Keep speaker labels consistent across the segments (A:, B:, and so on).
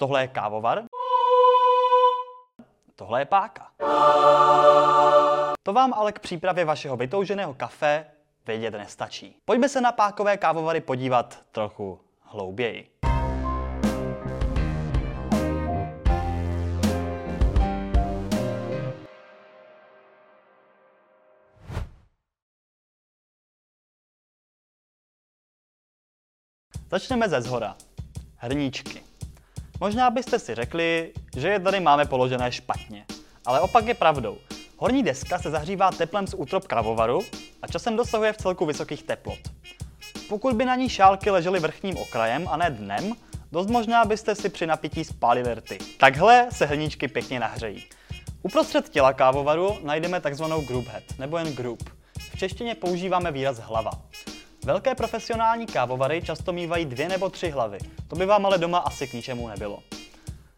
A: Tohle je kávovar. Tohle je páka. To vám ale k přípravě vašeho vytouženého kafe vědět nestačí. Pojďme se na pákové kávovary podívat trochu hlouběji. Začneme ze zhora. Hrníčky. Možná byste si řekli, že je tady máme položené špatně, ale opak je pravdou. Horní deska se zahřívá teplem z útrop kravovaru a časem dosahuje v celku vysokých teplot. Pokud by na ní šálky ležely vrchním okrajem a ne dnem, dost možná byste si při napití spálili rty. Takhle se hrníčky pěkně nahřejí. Uprostřed těla kávovaru najdeme takzvanou group head, nebo jen group. V češtině používáme výraz hlava. Velké profesionální kávovary často mývají dvě nebo tři hlavy, to by vám ale doma asi k ničemu nebylo.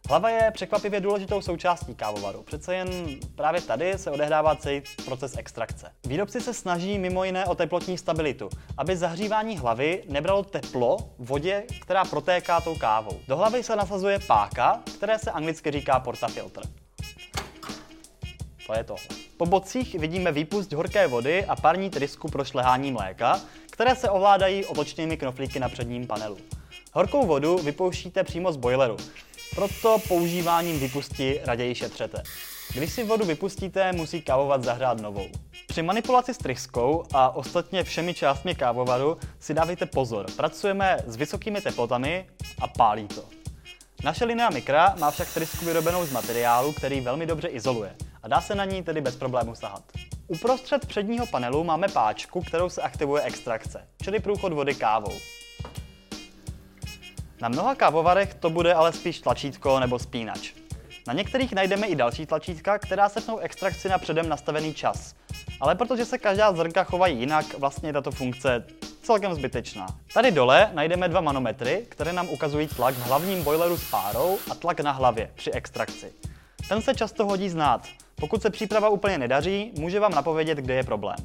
A: Hlava je překvapivě důležitou součástí kávovaru. Přece jen právě tady se odehrává celý proces extrakce. Výrobci se snaží mimo jiné o teplotní stabilitu, aby zahřívání hlavy nebralo teplo v vodě, která protéká tou kávou. Do hlavy se nasazuje páka, které se anglicky říká portafiltr. To je tohle. Po bocích vidíme výpust horké vody a parní trysku pro šlehání mléka, které se ovládají otočnými knoflíky na předním panelu. Horkou vodu vypouštíte přímo z boileru, proto používáním vypustí raději šetřete. Když si vodu vypustíte, musí kávovat zahrát novou. Při manipulaci s tryskou a ostatně všemi částmi kávovaru si dávejte pozor. Pracujeme s vysokými teplotami a pálí to. Naše linea mikra má však trysku vyrobenou z materiálu, který velmi dobře izoluje a dá se na ní tedy bez problému sahat. Uprostřed předního panelu máme páčku, kterou se aktivuje extrakce, čili průchod vody kávou. Na mnoha kávovarech to bude ale spíš tlačítko nebo spínač. Na některých najdeme i další tlačítka, která sepnou extrakci na předem nastavený čas. Ale protože se každá zrnka chovají jinak, vlastně je tato funkce celkem zbytečná. Tady dole najdeme dva manometry, které nám ukazují tlak v hlavním boileru s párou a tlak na hlavě při extrakci. Ten se často hodí znát. Pokud se příprava úplně nedaří, může vám napovědět, kde je problém.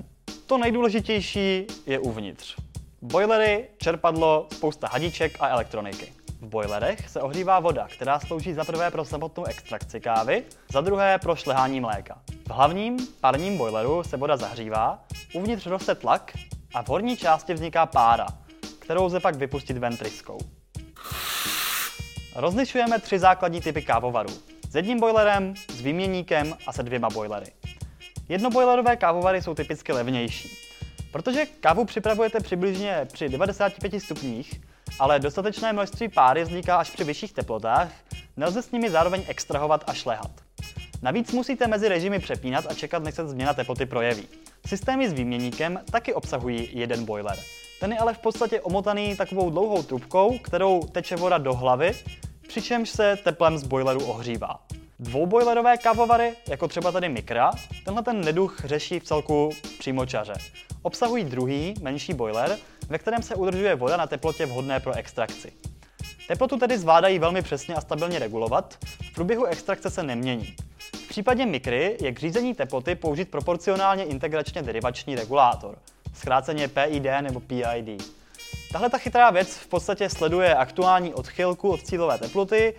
A: To nejdůležitější je uvnitř. Boilery, čerpadlo, spousta hadiček a elektroniky. V boilerech se ohřívá voda, která slouží za prvé pro samotnou extrakci kávy, za druhé pro šlehání mléka. V hlavním parním boileru se voda zahřívá, uvnitř roste tlak a v horní části vzniká pára, kterou lze pak vypustit ven tryskou. Rozlišujeme tři základní typy kávovarů. S jedním boilerem, s výměníkem a se dvěma boilery. Jednoboilerové kávovary jsou typicky levnější. Protože kávu připravujete přibližně při 95 stupních, ale dostatečné množství páry vzniká až při vyšších teplotách, nelze s nimi zároveň extrahovat a šlehat. Navíc musíte mezi režimy přepínat a čekat, než se změna teploty projeví. Systémy s výměníkem taky obsahují jeden boiler. Ten je ale v podstatě omotaný takovou dlouhou trubkou, kterou teče voda do hlavy, přičemž se teplem z boileru ohřívá. Dvoubojlerové kávovary, jako třeba tady Mikra, tenhle ten neduch řeší v celku přímočaře. Obsahují druhý, menší boiler, ve kterém se udržuje voda na teplotě vhodné pro extrakci. Teplotu tedy zvládají velmi přesně a stabilně regulovat, v průběhu extrakce se nemění. V případě mikry je k řízení teploty použít proporcionálně integračně derivační regulátor, zkráceně PID nebo PID. Tahle ta chytrá věc v podstatě sleduje aktuální odchylku od cílové teploty,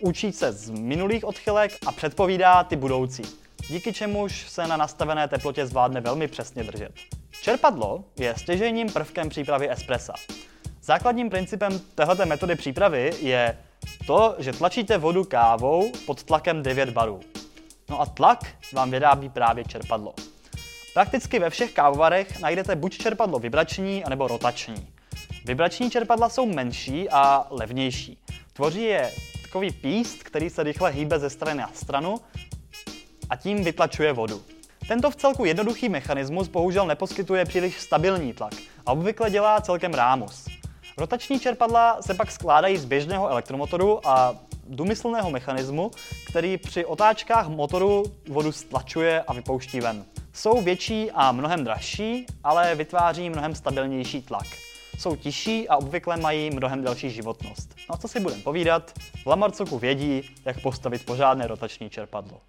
A: učí se z minulých odchylek a předpovídá ty budoucí, díky čemuž se na nastavené teplotě zvládne velmi přesně držet. Čerpadlo je stěžejním prvkem přípravy espressa. Základním principem této metody přípravy je to, že tlačíte vodu kávou pod tlakem 9 barů. No a tlak vám vyrábí právě čerpadlo. Prakticky ve všech kávovarech najdete buď čerpadlo vibrační, anebo rotační. Vibrační čerpadla jsou menší a levnější. Tvoří je takový píst, který se rychle hýbe ze strany na stranu a tím vytlačuje vodu. Tento v celku jednoduchý mechanismus bohužel neposkytuje příliš stabilní tlak a obvykle dělá celkem rámus. Rotační čerpadla se pak skládají z běžného elektromotoru a důmyslného mechanismu, který při otáčkách motoru vodu stlačuje a vypouští ven. Jsou větší a mnohem dražší, ale vytváří mnohem stabilnější tlak. Jsou tižší a obvykle mají mnohem delší životnost. No a co si budeme povídat, v Lamarcoku vědí, jak postavit pořádné rotační čerpadlo.